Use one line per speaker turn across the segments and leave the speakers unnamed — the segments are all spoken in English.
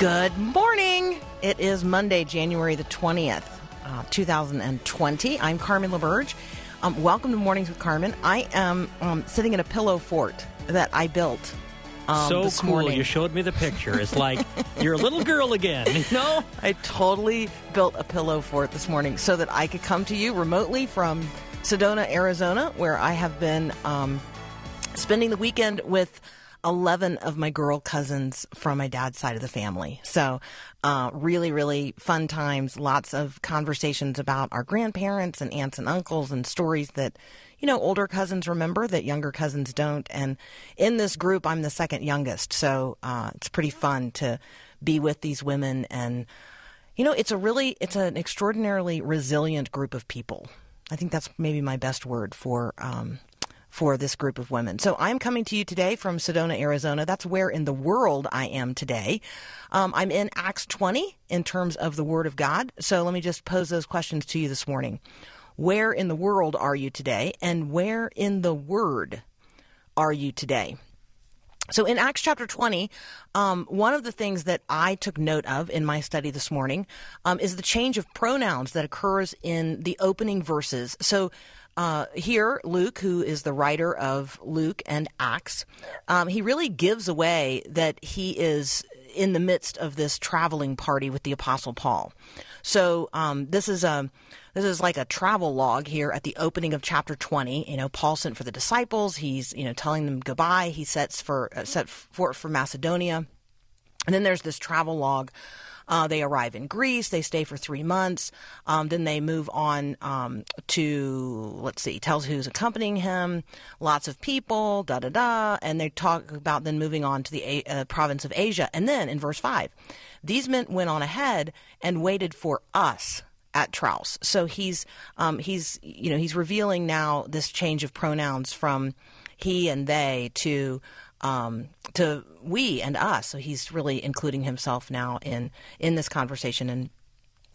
Good morning. It is Monday, January the 20th, uh, 2020. I'm Carmen LaBerge. Um, welcome to Mornings with Carmen. I am um, sitting in a pillow fort that I built. Um,
so
this
cool.
morning.
You showed me the picture. It's like you're a little girl again. You know?
I totally built a pillow fort this morning so that I could come to you remotely from Sedona, Arizona, where I have been um, spending the weekend with 11 of my girl cousins from my dad's side of the family. So, uh, really, really fun times. Lots of conversations about our grandparents and aunts and uncles and stories that, you know, older cousins remember that younger cousins don't. And in this group, I'm the second youngest. So, uh, it's pretty fun to be with these women and, you know, it's a really, it's an extraordinarily resilient group of people. I think that's maybe my best word for, um, for this group of women. So I'm coming to you today from Sedona, Arizona. That's where in the world I am today. Um, I'm in Acts 20 in terms of the Word of God. So let me just pose those questions to you this morning. Where in the world are you today? And where in the Word are you today? So in Acts chapter 20, um, one of the things that I took note of in my study this morning um, is the change of pronouns that occurs in the opening verses. So uh, here, Luke, who is the writer of Luke and Acts, um, he really gives away that he is in the midst of this traveling party with the Apostle Paul. So um, this is a this is like a travel log here at the opening of chapter 20. You know, Paul sent for the disciples. He's you know telling them goodbye. He sets for uh, set for for Macedonia, and then there's this travel log. Uh, they arrive in Greece. They stay for three months. Um, then they move on um, to let's see, tells who's accompanying him. Lots of people. Da da da. And they talk about then moving on to the uh, province of Asia. And then in verse five, these men went on ahead and waited for us at Troas. So he's um, he's you know he's revealing now this change of pronouns from he and they to um, to we and us. So he's really including himself now in in this conversation and.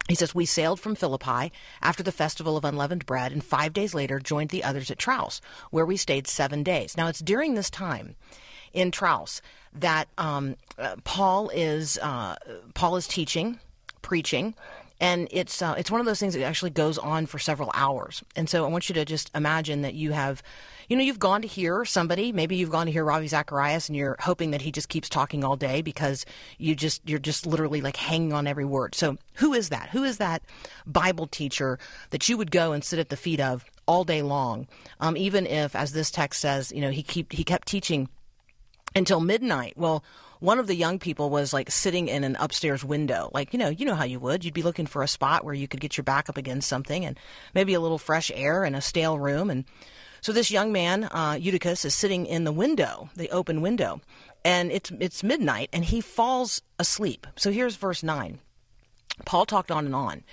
He says, We sailed from Philippi after the festival of unleavened bread, and five days later joined the others at Troas, where we stayed seven days. Now, it's during this time in Troas that um, uh, Paul is uh, Paul is teaching, preaching, and it's uh, it's one of those things that actually goes on for several hours. And so I want you to just imagine that you have, you know, you've gone to hear somebody. Maybe you've gone to hear Ravi Zacharias, and you're hoping that he just keeps talking all day because you just you're just literally like hanging on every word. So who is that? Who is that Bible teacher that you would go and sit at the feet of all day long? Um, even if, as this text says, you know, he keep he kept teaching until midnight. Well, one of the young people was like sitting in an upstairs window. Like, you know, you know how you would. You'd be looking for a spot where you could get your back up against something and maybe a little fresh air in a stale room. And so this young man, uh, Eutychus, is sitting in the window, the open window, and it's, it's midnight and he falls asleep. So here's verse 9. Paul talked on and on.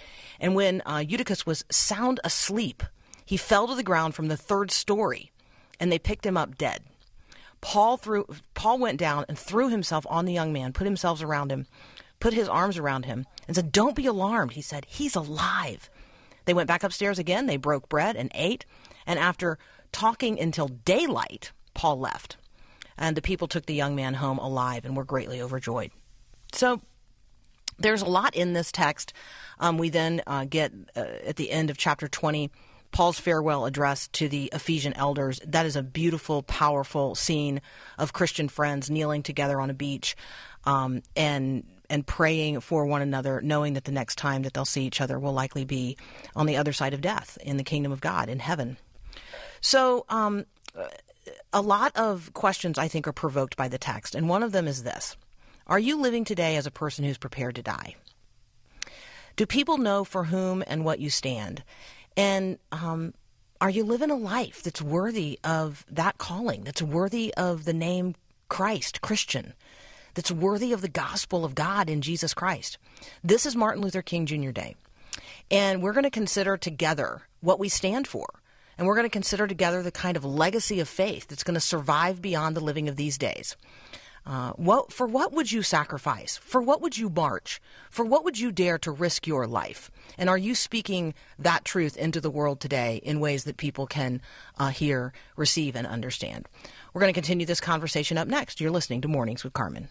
And when uh, Eutychus was sound asleep, he fell to the ground from the third story and they picked him up dead. Paul threw Paul went down and threw himself on the young man, put himself around him, put his arms around him, and said, Don't be alarmed. He said, He's alive. They went back upstairs again, they broke bread and ate, and after talking until daylight, Paul left. And the people took the young man home alive and were greatly overjoyed. So there's a lot in this text. Um, we then uh, get uh, at the end of chapter 20 Paul's farewell address to the Ephesian elders. That is a beautiful, powerful scene of Christian friends kneeling together on a beach um, and and praying for one another, knowing that the next time that they'll see each other will likely be on the other side of death in the kingdom of God in heaven. So. Um, a lot of questions I think are provoked by the text, and one of them is this Are you living today as a person who's prepared to die? Do people know for whom and what you stand? And um, are you living a life that's worthy of that calling, that's worthy of the name Christ, Christian, that's worthy of the gospel of God in Jesus Christ? This is Martin Luther King Jr. Day. And we're going to consider together what we stand for. And we're going to consider together the kind of legacy of faith that's going to survive beyond the living of these days. Uh, what for what would you sacrifice? For what would you march? For what would you dare to risk your life? And are you speaking that truth into the world today in ways that people can uh, hear, receive, and understand? We're going to continue this conversation up next. You're listening to Mornings with Carmen.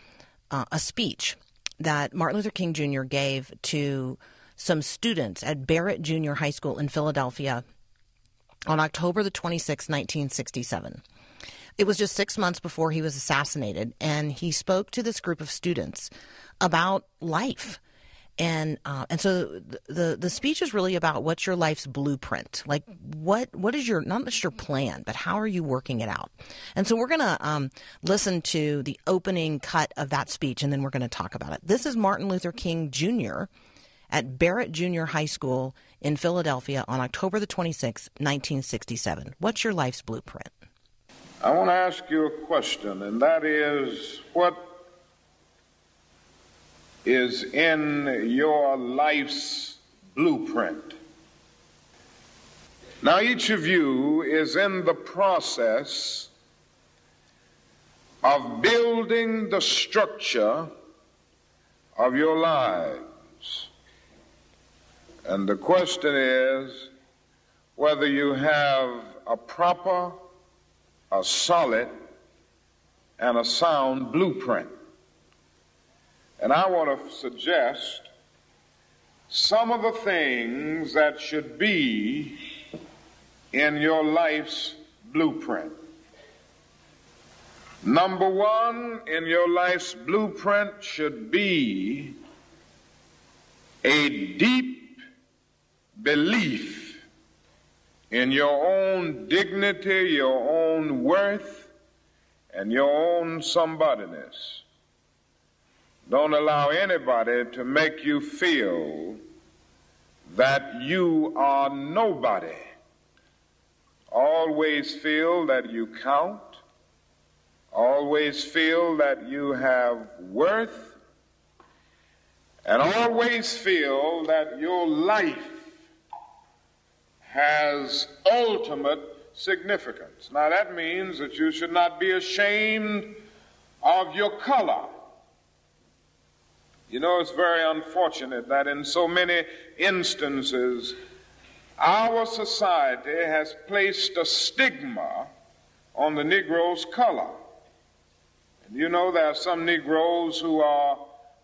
uh, a speech that Martin Luther King Jr. gave to some students at Barratt Junior High School in Philadelphia on October the 26th, 1967. It was just six months before he was assassinated, and he spoke to this group of students about life. And uh, and so the, the the speech is really about what's your life's blueprint, like what what is your not just your plan, but how are you working it out? And so we're gonna um, listen to the opening cut of that speech, and then we're gonna talk about it. This is Martin Luther King Jr. at Barratt Junior High School in Philadelphia on October the twenty sixth, nineteen sixty seven. What's your life's blueprint?
I want to ask you a question, and that is what is in your life's blueprint? Now, each of you is in the process of building the structure of your lives. And the question is whether you have a proper a solid and a sound blueprint. And I want to suggest some of the things that should be in your life's blueprint. Number one in your life's blueprint should be a deep belief in your own dignity, your own worth, and your own somebodyness. Don't allow anybody to make you feel that you are nobody. Always feel that you count. Always feel that you have worth. And always feel that your life has ultimate significance. Now, that means that you should not be ashamed of your color. You know, it's very unfortunate that in so many instances, our society has placed a stigma on the Negro's color. And you know, there are some Negroes who are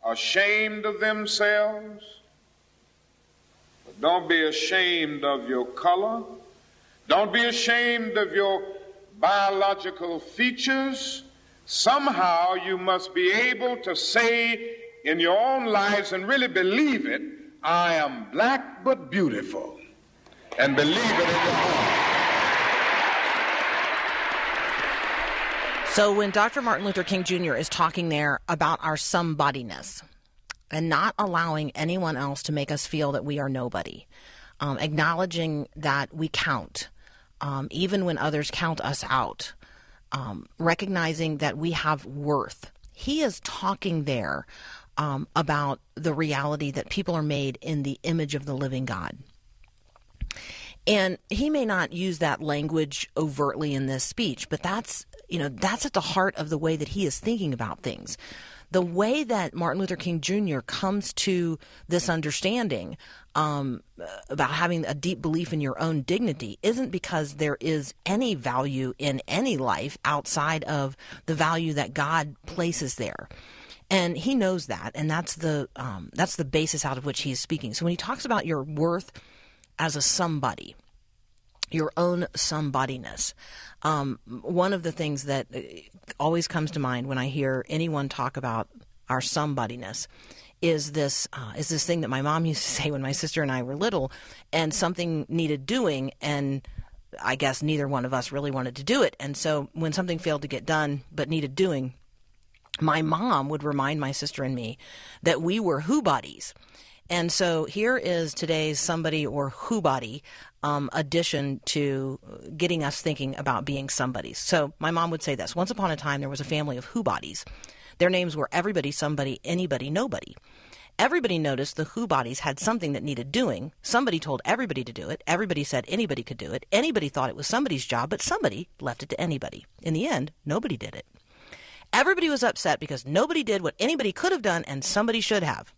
ashamed of themselves. But don't be ashamed of your color. Don't be ashamed of your biological features. Somehow you must be able to say in your own lives and really believe it I am black but beautiful. And believe it in your heart.
So when Dr. Martin Luther King Jr. is talking there about our somebodyness and not allowing anyone else to make us feel that we are nobody, um, acknowledging that we count, um, even when others count us out, um, recognizing that we have worth. He is talking there um, about the reality that people are made in the image of the living God. And he may not use that language overtly in this speech, but that's you know that's at the heart of the way that he is thinking about things. the way that Martin Luther King Jr. comes to this understanding um, about having a deep belief in your own dignity isn't because there is any value in any life outside of the value that God places there. And he knows that, and that's the um, that's the basis out of which he is speaking. So when he talks about your worth as a somebody, your own somebodiness. Um, one of the things that uh, always comes to mind when I hear anyone talk about our somebodiness is this uh, is this thing that my mom used to say when my sister and I were little, and something needed doing, and I guess neither one of us really wanted to do it, and so when something failed to get done but needed doing, my mom would remind my sister and me that we were who bodies. And so here is today's somebody or who body um, addition to getting us thinking about being somebodies. So my mom would say this Once upon a time, there was a family of who bodies. Their names were everybody, somebody, anybody, nobody. Everybody noticed the who bodies had something that needed doing. Somebody told everybody to do it. Everybody said anybody could do it. Anybody thought it was somebody's job, but somebody left it to anybody. In the end, nobody did it. Everybody was upset because nobody did what anybody could have done and somebody should have.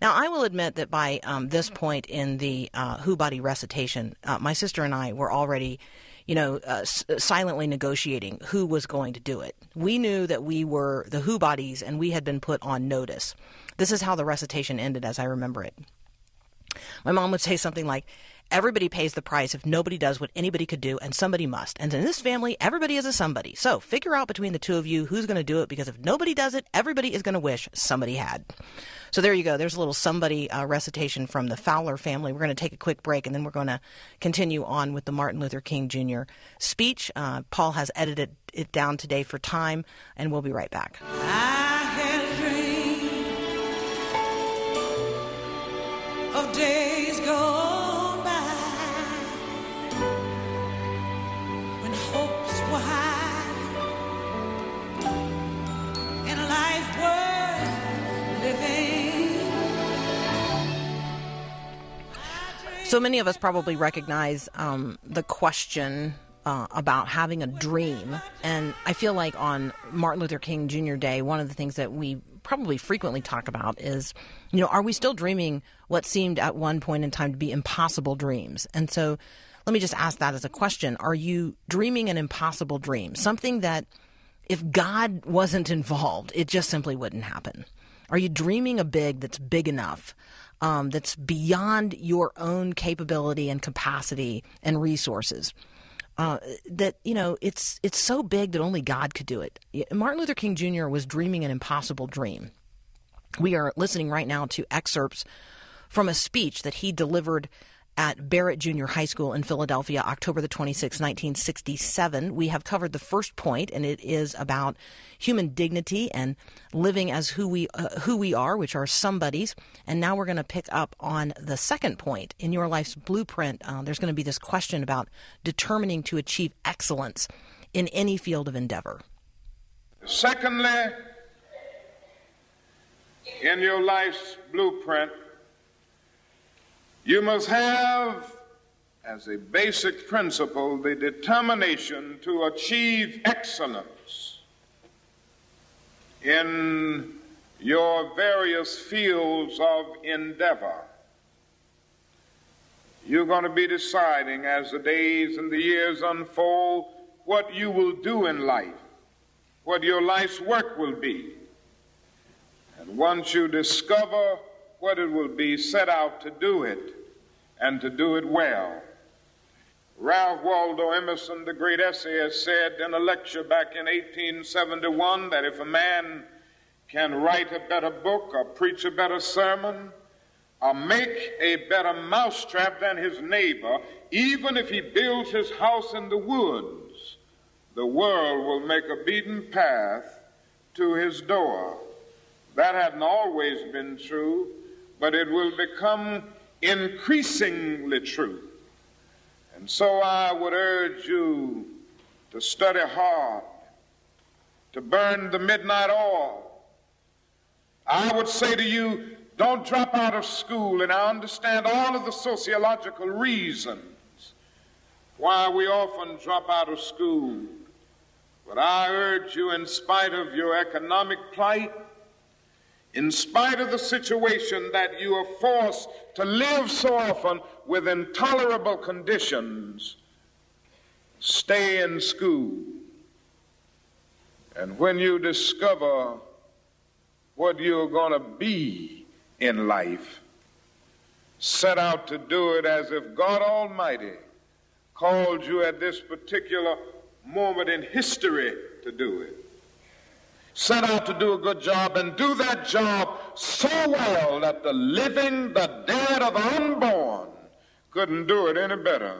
Now, I will admit that by um, this point in the uh, Who Body recitation, uh, my sister and I were already, you know, uh, s- silently negotiating who was going to do it. We knew that we were the Who Bodies and we had been put on notice. This is how the recitation ended as I remember it. My mom would say something like, Everybody pays the price if nobody does what anybody could do, and somebody must. And in this family, everybody is a somebody. So figure out between the two of you who's going to do it, because if nobody does it, everybody is going to wish somebody had. So there you go. There's a little somebody uh, recitation from the Fowler family. We're going to take a quick break, and then we're going to continue on with the Martin Luther King Jr. speech. Uh, Paul has edited it down today for time, and we'll be right back. So many of us probably recognize um, the question uh, about having a dream. And I feel like on Martin Luther King Jr. Day, one of the things that we probably frequently talk about is, you know, are we still dreaming what seemed at one point in time to be impossible dreams? And so let me just ask that as a question. Are you dreaming an impossible dream? Something that if God wasn't involved, it just simply wouldn't happen. Are you dreaming a big that's big enough, um, that's beyond your own capability and capacity and resources? Uh, that you know, it's it's so big that only God could do it. Martin Luther King Jr. was dreaming an impossible dream. We are listening right now to excerpts from a speech that he delivered at Barratt Junior High School in Philadelphia, October the 26th, 1967. We have covered the first point, and it is about human dignity and living as who we uh, who we are, which are somebodies. And now we're going to pick up on the second point in your life's blueprint. Uh, there's going to be this question about determining to achieve excellence in any field of endeavor.
Secondly, in your life's blueprint, you must have as a basic principle the determination to achieve excellence in your various fields of endeavor. You're going to be deciding as the days and the years unfold what you will do in life, what your life's work will be. And once you discover what it will be, set out to do it and to do it well. Ralph Waldo Emerson, the great essayist, said in a lecture back in 1871 that if a man can write a better book or preach a better sermon or make a better mousetrap than his neighbor, even if he builds his house in the woods, the world will make a beaten path to his door. That hadn't always been true, but it will become increasingly true. And so I would urge you to study hard, to burn the midnight oil. I would say to you, don't drop out of school, and I understand all of the sociological reasons why we often drop out of school. But I urge you, in spite of your economic plight, in spite of the situation that you are forced to live so often with intolerable conditions, stay in school. And when you discover what you're going to be in life, set out to do it as if God Almighty called you at this particular moment in history to do it. Set out to do a good job and do that job so well that the living, the dead, or the unborn couldn't do it any better.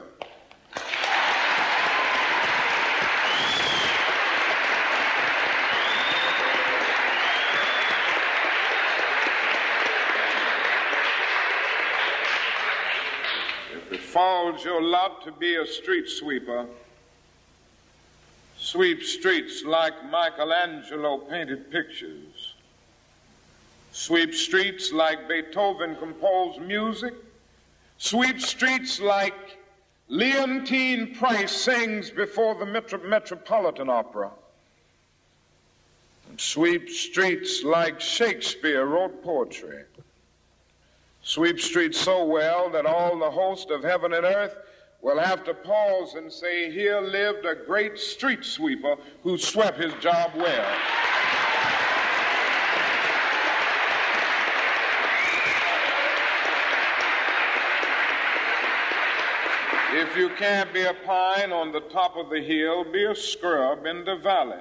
If it falls your lot to be a street sweeper, sweep streets like Michelangelo painted pictures, sweep streets like Beethoven composed music, sweep streets like Leontyne Price sings before the Metro- Metropolitan Opera, and sweep streets like Shakespeare wrote poetry. Sweep streets so well that all the host of heaven and earth will have to pause and say, Here lived a great street sweeper who swept his job well. If you can't be a pine on the top of the hill, be a scrub in the valley.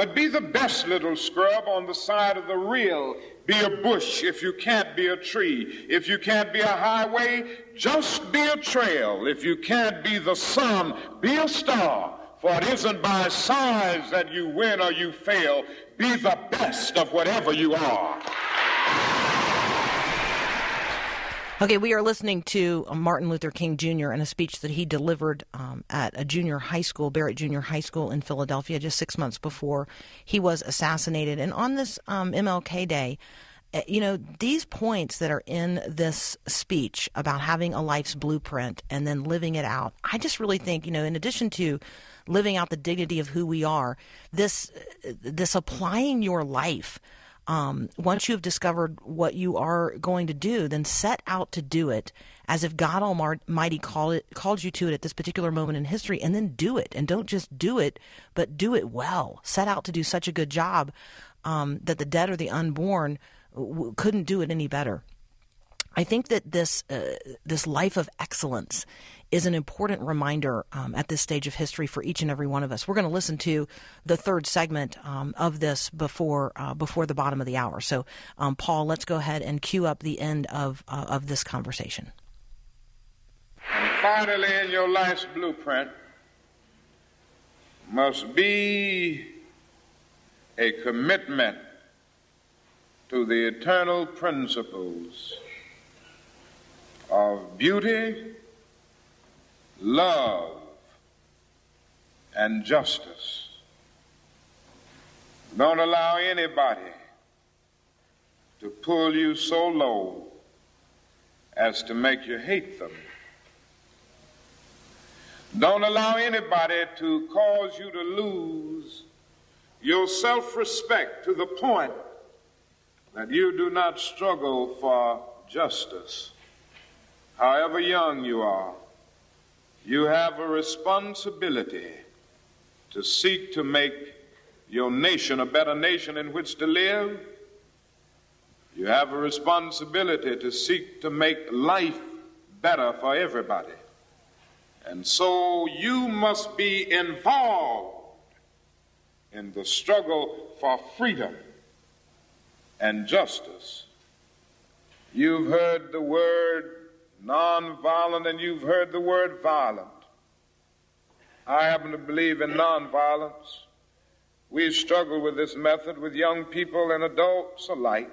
But be the best little scrub on the side of the rill. Be a bush if you can't be a tree. If you can't be a highway, just be a trail. If you can't be the sun, be a star. For it isn't by size that you win or you fail. Be the best of whatever you are.
Okay, we are listening to Martin Luther King Jr. in a speech that he delivered um, at a junior high school, Barratt Junior High School in Philadelphia, just six months before he was assassinated. And on this um, MLK Day, uh, you know, these points that are in this speech about having a life's blueprint and then living it out, I just really think, you know, in addition to living out the dignity of who we are, this uh, this applying your life um, once you have discovered what you are going to do, then set out to do it as if God Almighty called it called you to it at this particular moment in history, and then do it. And don't just do it, but do it well. Set out to do such a good job um, that the dead or the unborn w- couldn't do it any better. I think that this uh, this life of excellence is an important reminder um, at this stage of history for each and every one of us. We're going to listen to the third segment um, of this before uh, before the bottom of the hour. So, um, Paul, let's go ahead and cue up the end of uh, of this conversation.
And finally, in your life's blueprint must be a commitment to the eternal principles of beauty, love, and justice. Don't allow anybody to pull you so low as to make you hate them. Don't allow anybody to cause you to lose your self respect to the point that you do not struggle for justice. However young you are, you have a responsibility to seek to make your nation a better nation in which to live. You have a responsibility to seek to make life better for everybody. And so you must be involved in the struggle for freedom and justice. You've heard the word nonviolent and you've heard the word violent. I happen to believe in nonviolence. We've struggled with this method with young people and adults alike.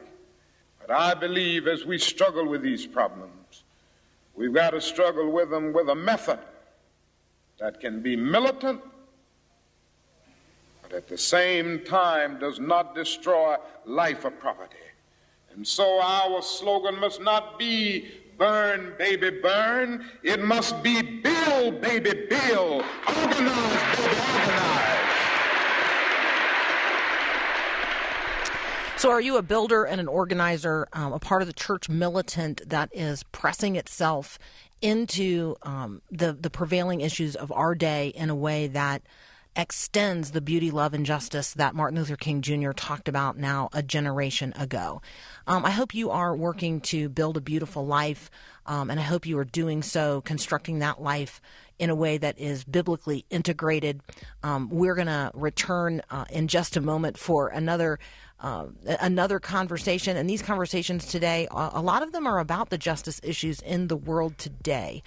But I believe as we struggle with these problems, we've got to struggle with them with a method that can be militant, but at the same time does not destroy life or property. And so our slogan must not be burn, baby, burn. It must be build, baby, build. Organize, baby, organize.
So, are you a builder and an organizer, um, a part of the church militant that is pressing itself into um, the the prevailing issues of our day in a way that extends the beauty, love, and justice that Martin Luther King Jr. talked about now a generation ago? Um, I hope you are working to build a beautiful life, um, and I hope you are doing so, constructing that life in a way that is biblically integrated. Um, we're going to return uh, in just a moment for another. Uh, another conversation, and these conversations today, a a lot of them are about the justice issues in the world today.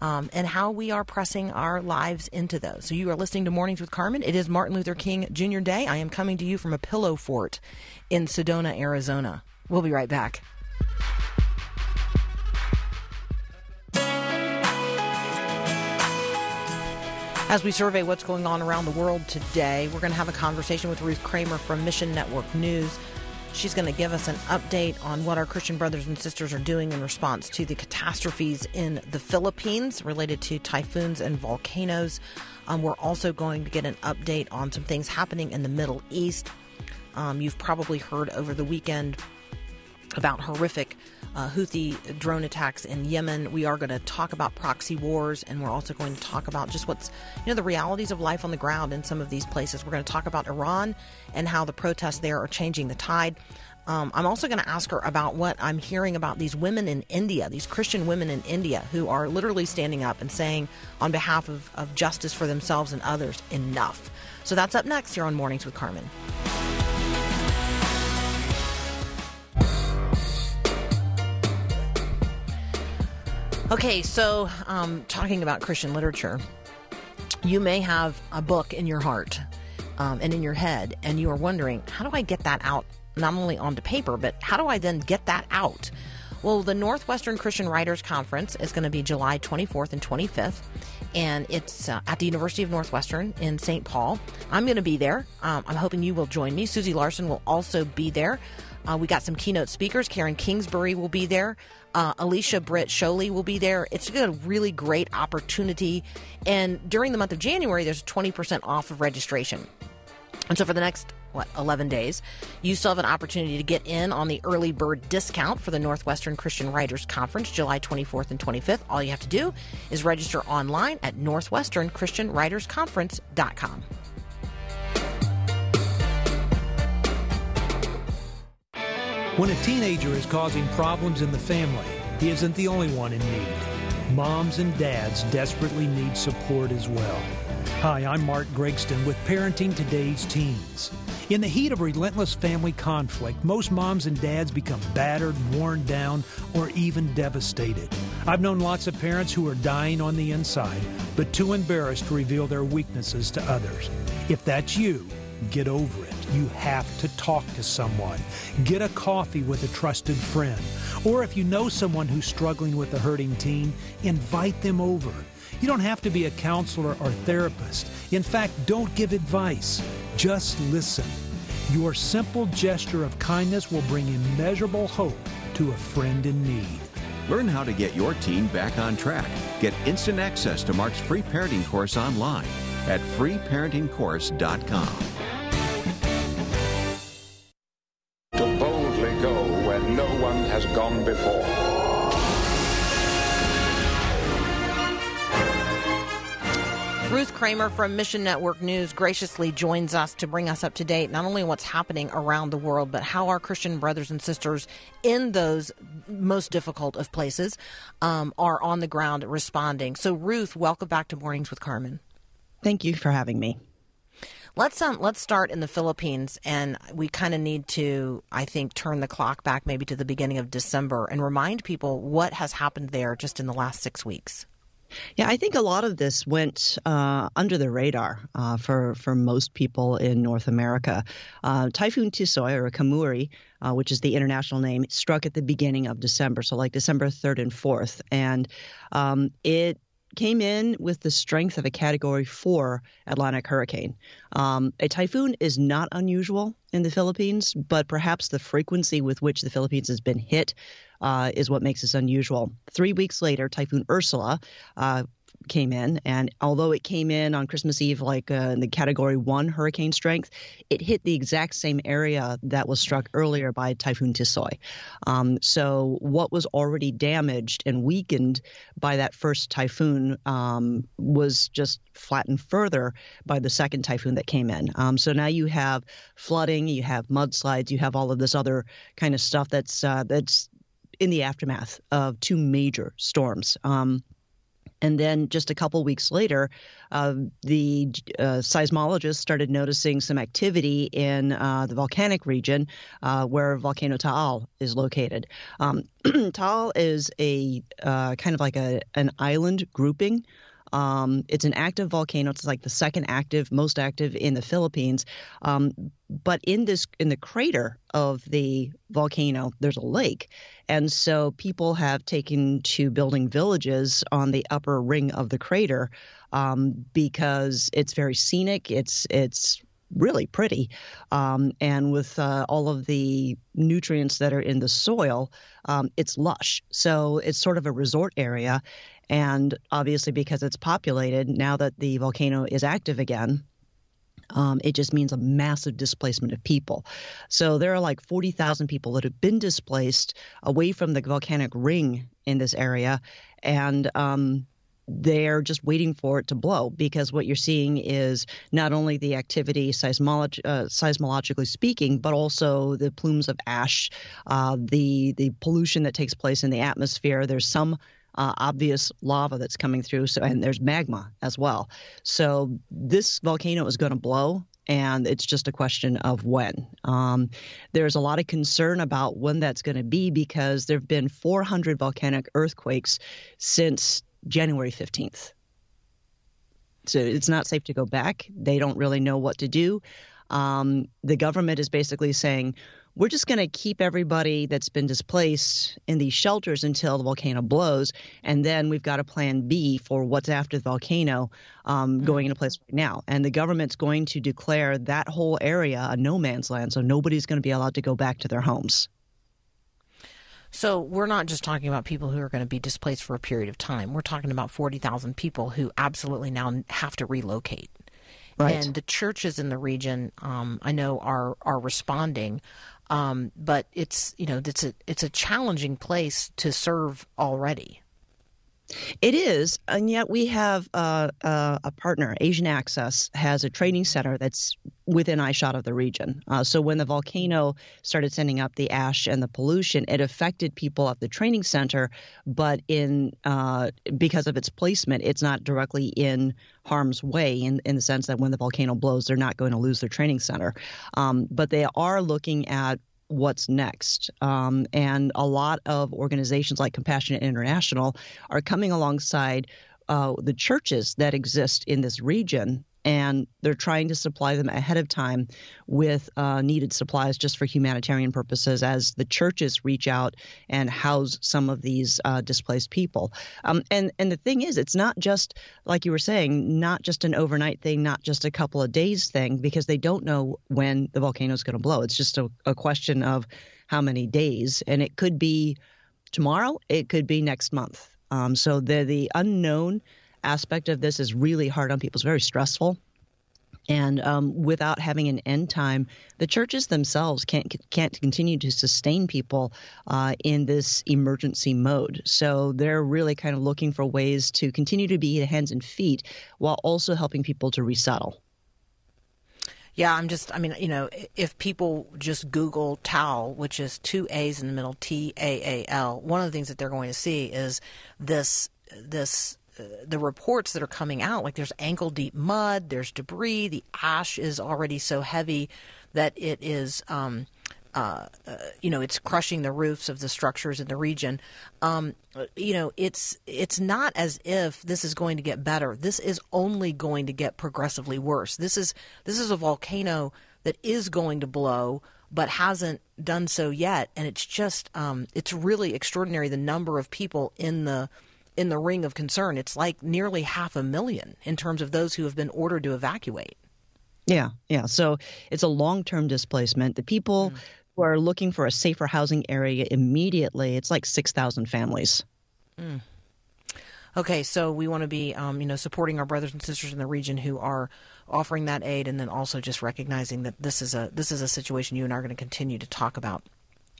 Um, and how we are pressing our lives into those. So, you are listening to Mornings with Carmen. It is Martin Luther King Jr. Day. I am coming to you from a pillow fort in Sedona, Arizona. We'll be right back. As we survey what's going on around the world today, we're going to have a conversation with Ruth Kramer from Mission Network News. She's going to give us an update on what our Christian brothers and sisters are doing in response to the catastrophes in the Philippines related to typhoons and volcanoes. Um, we're also going to get an update on some things happening in the Middle East. Um, you've probably heard over the weekend about horrific uh, Houthi drone attacks in Yemen. We are going to talk about proxy wars, and we're also going to talk about just what's, you know, the realities of life on the ground in some of these places. We're going to talk about Iran and how the protests there are changing the tide. Um, I'm also going to ask her about what I'm hearing about these women in India, these Christian women in India who are literally standing up and saying, on behalf of, of justice for themselves and others, enough. So that's up next here on Mornings with Carmen. Okay, so um, talking about Christian literature, you may have a book in your heart um, and in your head, and you are wondering, how do I get that out, not only onto paper, but how do I then get that out? Well, the Northwestern Christian Writers Conference is going to be July 24th and 25th, and it's uh, at the University of Northwestern in St. Paul. I'm going to be there. Um, I'm hoping you will join me. Susie Larson will also be there. Uh, we got some keynote speakers. Karen Kingsbury will be there. Uh, Alicia Britt Chole will be there. It's a really great opportunity. And during the month of January, there's 20% off of registration. And so for the next, what, 11 days, you still have an opportunity to get in on the early bird discount for the Northwestern Christian Writers Conference, July 24th and 25th. All you have to do is register online at northwesternchristianwritersconference.com.
When a teenager is causing problems in the family, he isn't the only one in need. Moms and dads desperately need support as well. Hi, I'm Mark Gregston with Parenting Today's Teens. In the heat of relentless family conflict, most moms and dads become battered, worn down, or even devastated. I've known lots of parents who are dying on the inside, but too embarrassed to reveal their weaknesses to others. If that's you, get over it. You have to talk to someone. Get a coffee with a trusted friend. Or if you know someone who's struggling with a hurting teen, invite them over. You don't have to be a counselor or therapist. In fact, don't give advice. Just listen. Your simple gesture of kindness will bring immeasurable hope to a friend in need.
Learn how to get your teen back on track. Get instant access to Mark's free parenting course online at freeparentingcourse.com.
Kramer from Mission Network News graciously joins us to bring us up to date, not only what's happening around the world, but how our Christian brothers and sisters in those most difficult of places um, are on the ground responding. So, Ruth, welcome back to Mornings with Carmen.
Thank you for having me.
Let's um let's start in the Philippines, and we kind of need to, I think, turn the clock back maybe to the beginning of December and remind people what has happened there just in the last six weeks.
Yeah, I think a lot of this went uh, under the radar uh, for for most people in North America. Uh, Typhoon Tisoy or Kammuri, uh, which is the international name, struck at the beginning of December, so like December third and fourth, and um, it came in with the strength of a Category Four Atlantic hurricane. Um, a typhoon is not unusual in the Philippines, but perhaps the frequency with which the Philippines has been hit uh, is what makes this unusual. Three weeks later, Typhoon Ursula uh, came in, and although it came in on Christmas Eve like uh, in the Category One hurricane strength, it hit the exact same area that was struck earlier by Typhoon Tisoy. Um, so what was already damaged and weakened by that first typhoon um, was just flattened further by the second typhoon that came in. Um, so now you have flooding, you have mudslides, you have all of this other kind of stuff that's uh, that's in the aftermath of two major storms. Um, and then just a couple weeks later, uh, the uh, seismologists started noticing some activity in uh, the volcanic region uh, where volcano Taal is located. Um, Taal is a uh, kind of like a an island grouping. Um, it's an active volcano. It's like the second active, most active in the Philippines. Um, but in this, in the crater of the volcano, there's a lake, and so people have taken to building villages on the upper ring of the crater um, because it's very scenic. It's it's really pretty. Um, and with uh, all of the nutrients that are in the soil, um, it's lush. So it's sort of a resort area. And obviously, because it's populated, now that the volcano is active again, um, it just means a massive displacement of people. So there are like 40,000 people that have been displaced away from the volcanic ring in this area. And um, they're just waiting for it to blow because what you're seeing is not only the activity seismolog- uh, seismologically speaking, but also the plumes of ash, uh, the the pollution that takes place in the atmosphere. There's some uh, obvious lava that's coming through, so and there's magma as well. So this volcano is going to blow. And it's just a question of when. Um, there's a lot of concern about when that's going to be because there have been 400 volcanic earthquakes since January 15th. So it's not safe to go back. They don't really know what to do. Um, the government is basically saying, we're just going to keep everybody that's been displaced in these shelters until the volcano blows. And then we've got a plan B for what's after the volcano um, going into place right now. And the government's going to declare that whole area a no man's land. So nobody's going to be allowed to go back to their homes.
So we're not just talking about people who are going to be displaced for a period of time. We're talking about 40,000 people who absolutely now have to relocate.
Right.
And the churches in the region, um, I know, are are responding, um, but it's you know it's a it's a challenging place to serve already.
It is, and yet we have uh, uh, a partner. Asian Access has a training center that's within eyeshot of the region. Uh, so when the volcano started sending up the ash and the pollution, it affected people at the training center, but in uh, because of its placement, it's not directly in harm's way in, in the sense that when the volcano blows, they're not going to lose their training center. Um, but they are looking at what's next. Um, and a lot of organizations like Compassionate International are coming alongside uh, the churches that exist in this region. And they're trying to supply them ahead of time with uh, needed supplies just for humanitarian purposes as the churches reach out and house some of these uh, displaced people. Um, and, and the thing is, it's not just, like you were saying, not just an overnight thing, not just a couple of days thing, because they don't know when the volcano is going to blow. It's just a, a question of how many days. And it could be tomorrow, it could be next month. Um, so the, the unknown aspect of this is really hard on people. It's very stressful. And um, without having an end time, the churches themselves can't can't continue to sustain people uh, in this emergency mode. So they're really kind of looking for ways to continue to be the hands and feet while also helping people to resettle.
Yeah, I'm just, I mean, you know, if people just Google Taal, which is two A's in the middle, T A A L, one of the things that they're going to see is this, this, the reports that are coming out. Like there's ankle deep mud, there's debris, the ash is already so heavy that it is, um, uh, uh, you know, it's crushing the roofs of the structures in the region. Um, you know, it's it's not as if this is going to get better. This is only going to get progressively worse. This is this is a volcano that is going to blow, but hasn't done so yet, and it's just um, it's really extraordinary the number of people in the in the ring of concern. It's like nearly half a million in terms of those who have been ordered to evacuate.
Yeah, yeah. So it's a long term displacement. The people
Mm.
who are looking for a safer housing area immediately, it's like 6,000 families.
Okay, so we want to be, um, you know, supporting our brothers and sisters in the region who are offering that aid, and then also just recognizing that this is a this is a situation you and I are going to continue to talk about.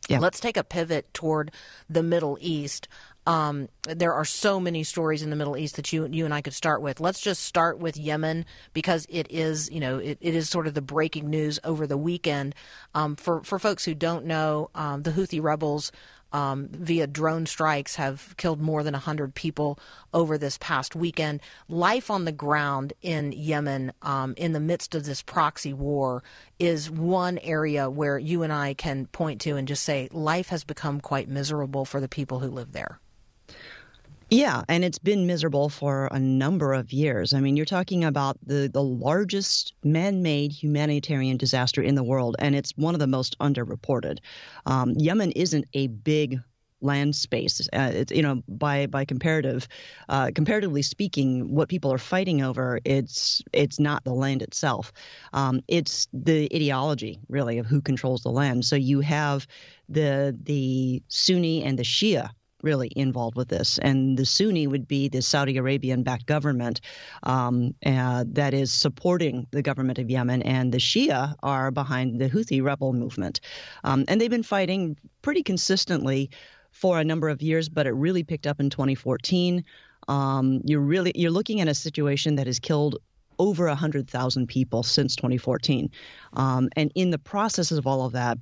Yeah.
Let's take a pivot toward the Middle East. Um, there are so many stories in the Middle East that you you and I could start with. Let's just start with Yemen because it is you know it, it is sort of the breaking news over the weekend. Um, for for folks who don't know, um, the Houthi rebels. Um, via drone strikes have killed more than 100 people over this past weekend. Life on the ground in Yemen, um, in the midst of this proxy war, is one area where you and I can point to and just say life has become quite miserable for the people who live there.
Yeah, and it's been miserable for a number of years. I mean, you're talking about the, the largest man made humanitarian disaster in the world, and it's one of the most underreported. Um, Yemen isn't a big land space. Uh, you know by by comparative, uh, comparatively speaking, what people are fighting over it's it's not the land itself. Um, it's the ideology really of who controls the land. So you have the the Sunni and the Shia really involved with this. And the Sunni would be the Saudi Arabian backed government um, uh, that is supporting the government of Yemen, and the Shia are behind the Houthi rebel movement. Um, and they've been fighting pretty consistently for a number of years, but it really picked up in 2014. Um, you're really you're looking at a situation that has killed over 100,000 people since 2014. Um, and in the process of all of that,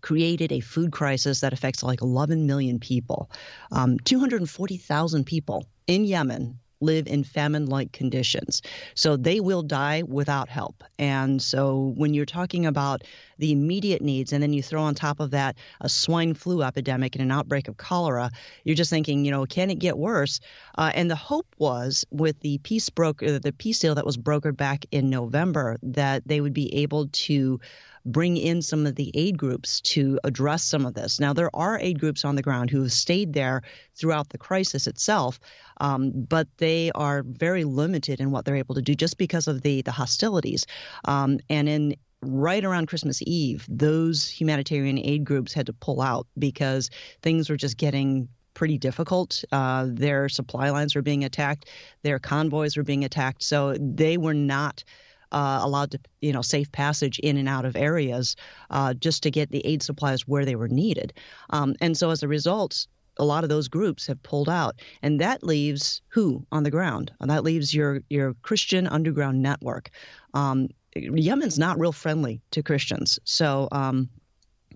created a food crisis that affects like 11 million people. Um, 240,000 people in Yemen live in famine like conditions. So they will die without help. And so when you're talking about the immediate needs, and then you throw on top of that a swine flu epidemic and an outbreak of cholera, you're just thinking, you know, can it get worse? Uh, and the hope was with the peace broker, the peace deal that was brokered back in November, that they would be able to bring in some of the aid groups to address some of this. Now, there are aid groups on the ground who have stayed there throughout the crisis itself, um, but they are very limited in what they're able to do just because of the the hostilities. Um, and in right around Christmas Eve, those humanitarian aid groups had to pull out because things were just getting pretty difficult. Uh, their supply lines were being attacked, their convoys were being attacked, so they were not uh, allowed to, you know, safe passage in and out of areas uh, just to get the aid supplies where they were needed. Um, and so as a result, a lot of those groups have pulled out, and that leaves who on the ground? That leaves your your Christian underground network. Um, Yemen's not real friendly to Christians, so. Um,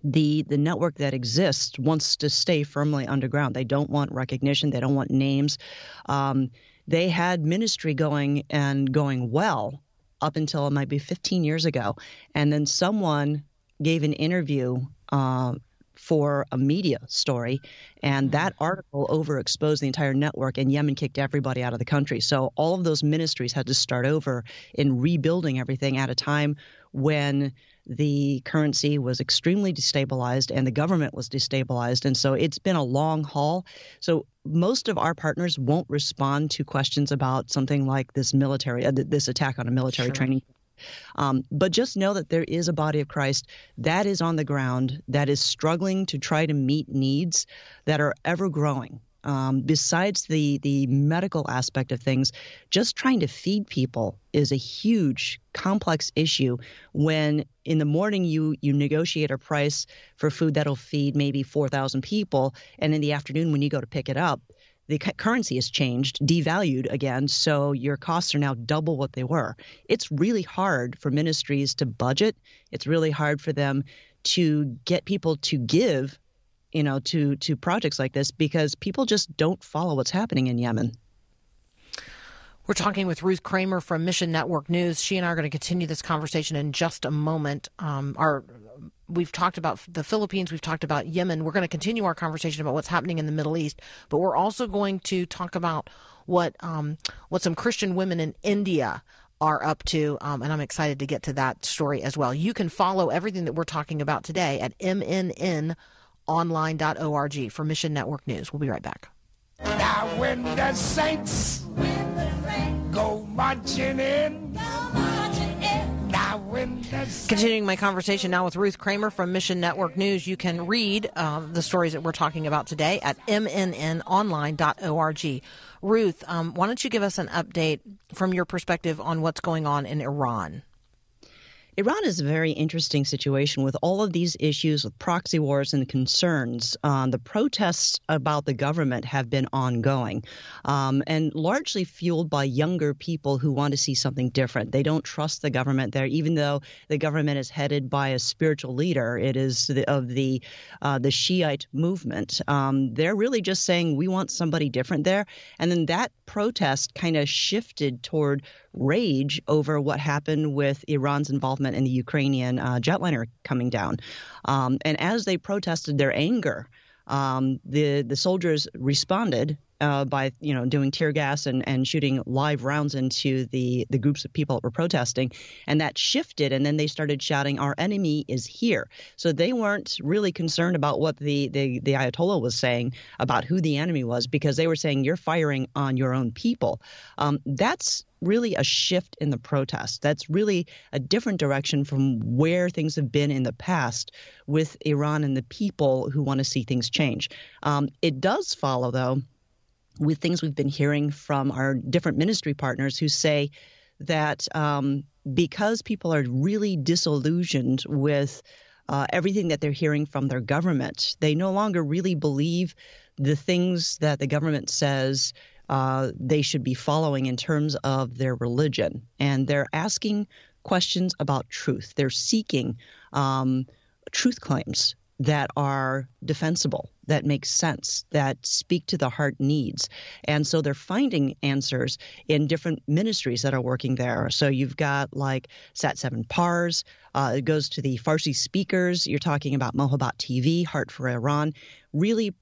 the the network that exists wants to stay firmly underground. They don't want recognition. They don't want names. Um, they had ministry going and going well up until it might be 15 years ago, and then someone gave an interview uh, for a media story, and that article overexposed the entire network, and Yemen kicked everybody out of the country. So all of those ministries had to start over in rebuilding everything at a time when the currency was extremely destabilized and the government was destabilized. And so it's been a long haul. So most of our partners won't respond to questions about something like this military, uh, this attack on a military
Sure.
training. Um, but just know that there is a body of Christ that is on the ground that is struggling to try to meet needs that are ever growing. Um, besides the the medical aspect of things, just trying to feed people is a huge, complex issue. When in the morning you you negotiate a price for food that'll feed maybe four thousand people, and in the afternoon when you go to pick it up, the cu- currency has changed, devalued again, so your costs are now double what they were. It's really hard for ministries to budget. It's really hard for them to get people to give, you know, to to projects like this because people just don't follow what's happening in Yemen.
We're talking with Ruth Kramer from Mission Network News. She and I are going to continue this conversation in just a moment. Um, our we've talked about the Philippines, we've talked about Yemen. We're going to continue our conversation about what's happening in the Middle East, but we're also going to talk about what um, what some Christian women in India are up to, um, and I'm excited to get to that story as well. You can follow everything that we're talking about today at mnnonline.org for Mission Network News. We'll be right back.
Now when the saints go marching in, now when the saints
Continuing my conversation now with Ruth Kramer from Mission Network News. You can read uh, the stories that we're talking about today at mnnonline.org.
Ruth, um, why don't you give us an update from your perspective on what's going on in Iran?
Iran is a very interesting situation with all of these issues with proxy wars and concerns. Um, the protests about the government have been ongoing um, and largely fueled by younger people who want to see something different. They don't trust the government there, even though the government is headed by a spiritual leader. It is the, of the uh, the Shiite movement. Um, they're really just saying we want somebody different there, and then that protest kind of shifted toward rage over what happened with Iran's involvement in the Ukrainian uh, jetliner coming down. Um, and as they protested their anger, um, the the soldiers responded uh, by you know doing tear gas and, and shooting live rounds into the the groups of people that were protesting, and that shifted, and then they started shouting, "Our enemy is here." So they weren't really concerned about what the the, the Ayatollah was saying about who the enemy was, because they were saying, "You're firing on your own people." Um, that's really a shift in the protest. That's really a different direction from where things have been in the past with Iran and the people who want to see things change. Um, it does follow, though, with things we've been hearing from our different ministry partners who say that um, because people are really disillusioned with uh, everything that they're hearing from their government, they no longer really believe the things that the government says uh, they should be following in terms of their religion. And they're asking questions about truth. They're seeking um, truth claims that are defensible, that make sense, that speak to the heart needs. And so they're finding answers in different ministries that are working there. So you've got like Sat 7 Pars, uh, it goes to the Farsi speakers. You're talking about Mohabbat TV, Heart for Iran, really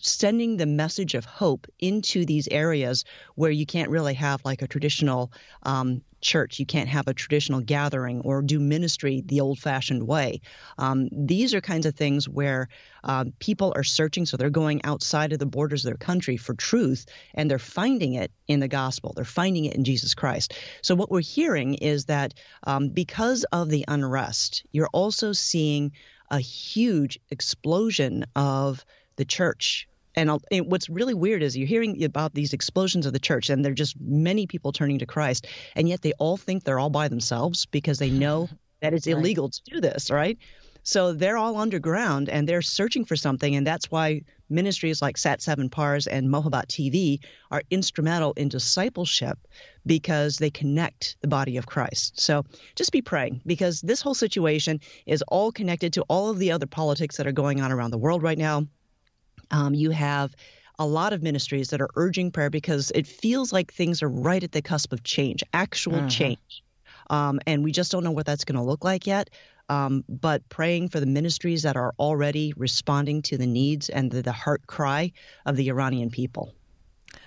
sending the message of hope into these areas where you can't really have like a traditional um, church. You can't have a traditional gathering or do ministry the old fashioned way. Um, these are kinds of things where um, people are searching, so they're going outside of the borders of their country for truth, and they're finding it in the gospel. They're finding it in Jesus Christ. So, what we're hearing is that um, because of the unrest, you're also seeing a huge explosion of the church. And, and what's really weird is you're hearing about these explosions of the church, and they're just many people turning to Christ, and yet they all think they're all by themselves because they know that it's illegal to do this, right? So they're all underground and they're searching for something, and that's why ministries like Sat 7 Pars and Mohabbat TV are instrumental in discipleship because they connect the body of Christ. So just be praying because this whole situation is all connected to all of the other politics that are going on around the world right now. Um, you have a lot of ministries that are urging prayer because it feels like things are right at the cusp of change, actual
Mhm.
change. Um, and we just don't know what that's going to look like yet. Um, but praying for the ministries that are already responding to the needs and the, the heart cry of the Iranian people.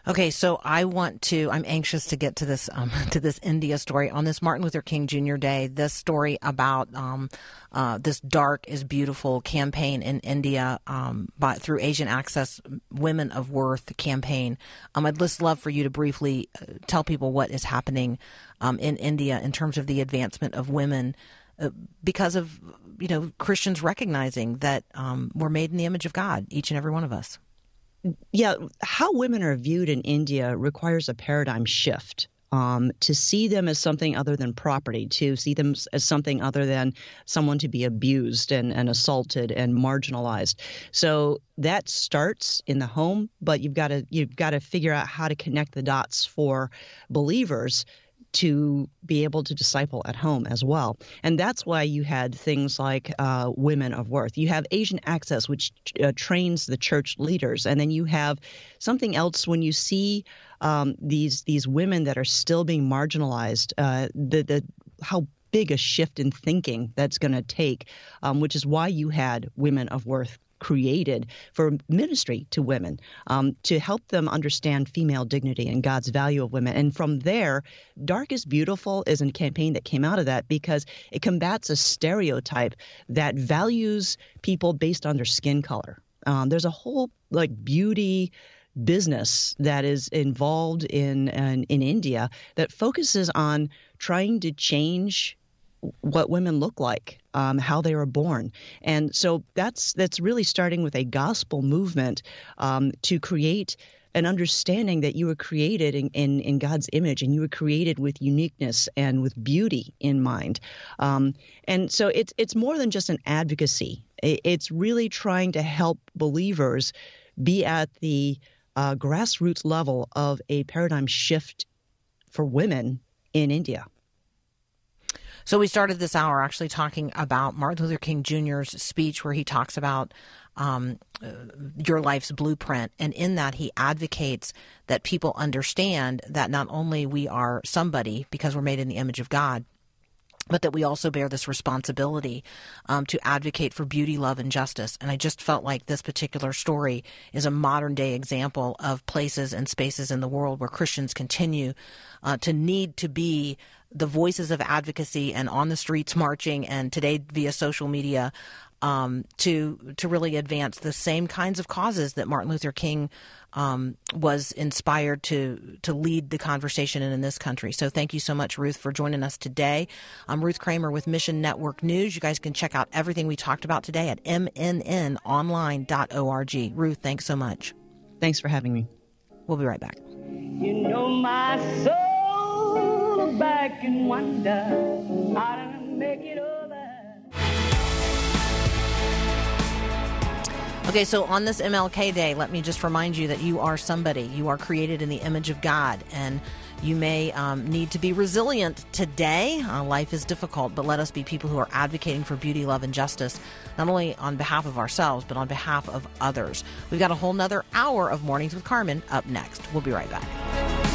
Okay, so I want to. I'm anxious to get to this um, to this India story on this Martin Luther King Jr. Day. This story about um, uh, this "Dark is Beautiful" campaign in India um, by through Asian Access Women of Worth campaign. Um, I'd just love for you to briefly uh, tell people what is happening um, in India in terms of the advancement of women. Uh, because of you know Christians recognizing that um, we're made in the image of God, each and every one of us.
Yeah, how women are viewed in India requires a paradigm shift. Um, to see them as something other than property, to see them as something other than someone to be abused and, and assaulted and marginalized. So that starts in the home, but you've got to you've got to figure out how to connect the dots for believers to be able to disciple at home as well. And that's why you had things like uh, Women of Worth. You have Asian Access, which uh, trains the church leaders. And then you have something else when you see um, these these women that are still being marginalized, uh, the, the how big a shift in thinking that's going to take, um, which is why you had Women of Worth created for ministry to women um, to help them understand female dignity and God's value of women. And from there, Dark is Beautiful is a campaign that came out of that because it combats a stereotype that values people based on their skin color. Um, there's a whole like beauty business that is involved in, in in India that focuses on trying to change what women look like, um, how they were born, and so that's that's really starting with a gospel movement um, to create an understanding that you were created in, in, in God's image and you were created with uniqueness and with beauty in mind. Um, and so it's it's more than just an advocacy. It's really trying to help believers be at the uh, grassroots level of a paradigm shift for women in India.
So we started this hour actually talking about Martin Luther King Jr.'s speech where he talks about um, uh, your life's blueprint, and in that he advocates that people understand that not only we are somebody because we're made in the image of God, but that we also bear this responsibility um, to advocate for beauty, love, and justice. And I just felt like this particular story is a modern day example of places and spaces in the world where Christians continue uh, to need to be the voices of advocacy and on the streets marching, and today via social media. Um, to to really advance the same kinds of causes that Martin Luther King um, was inspired to to lead the conversation in, in this country. So thank you so much, Ruth, for joining us today. I'm Ruth Kramer with Mission Network News. You guys can check out everything we talked about today at mnnonline.org. Ruth, thanks so much.
Thanks for having me.
We'll be right back.
You know my soul back and wonder how make it over.
Okay, so on this MLK Day, let me just remind you that you are somebody. You are created in the image of God, and you may um, need to be resilient today. Uh, life is difficult, but let us be people who are advocating for beauty, love, and justice, not only on behalf of ourselves, but on behalf of others. We've got a whole nother hour of Mornings with Carmen up next. We'll be right back.